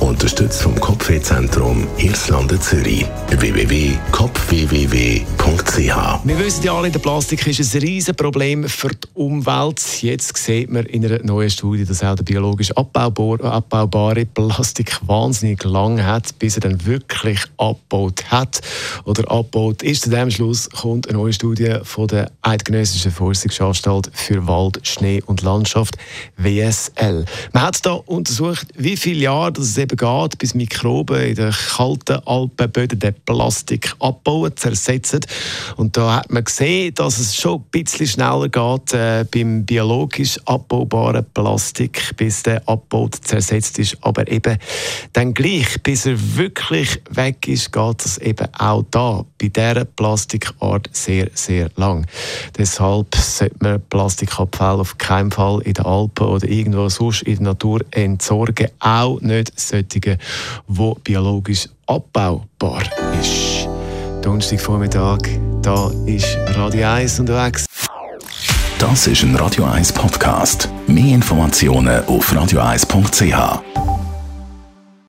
Unterstützt vom Kopfwehzentrum Irlande Zürich. www.kopfwww.ch Wir wissen ja alle, der Plastik ist ein Riesenproblem für die Umwelt. Jetzt sieht man in einer neuen Studie, dass auch der biologisch abbaubare Plastik wahnsinnig lang hat, bis er dann wirklich abgebaut hat oder abgebaut ist. Zu dem Schluss kommt eine neue Studie von der Eidgenössischen Forschungsanstalt für Wald, Schnee und Landschaft, WSL. Man hat da untersucht, wie viele Jahre das geht, bis Mikroben in den kalten Alpenböden den Plastik abbauen, zersetzen. Und da hat man gesehen, dass es schon ein bisschen schneller geht äh, beim biologisch abbaubaren Plastik, bis der abgebaut, zersetzt ist. Aber eben dann gleich, bis er wirklich weg ist, geht es eben auch da, bei dieser Plastikart sehr, sehr lang. Deshalb sollte man Plastikabfälle auf keinen Fall in den Alpen oder irgendwo sonst in der Natur entsorgen. Auch nicht solche, die biologisch abbaubar ist. Donnerstagvormittag, da ist Radio 1 unterwegs. Das ist ein Radio 1 Podcast. Mehr Informationen auf radio1.ch.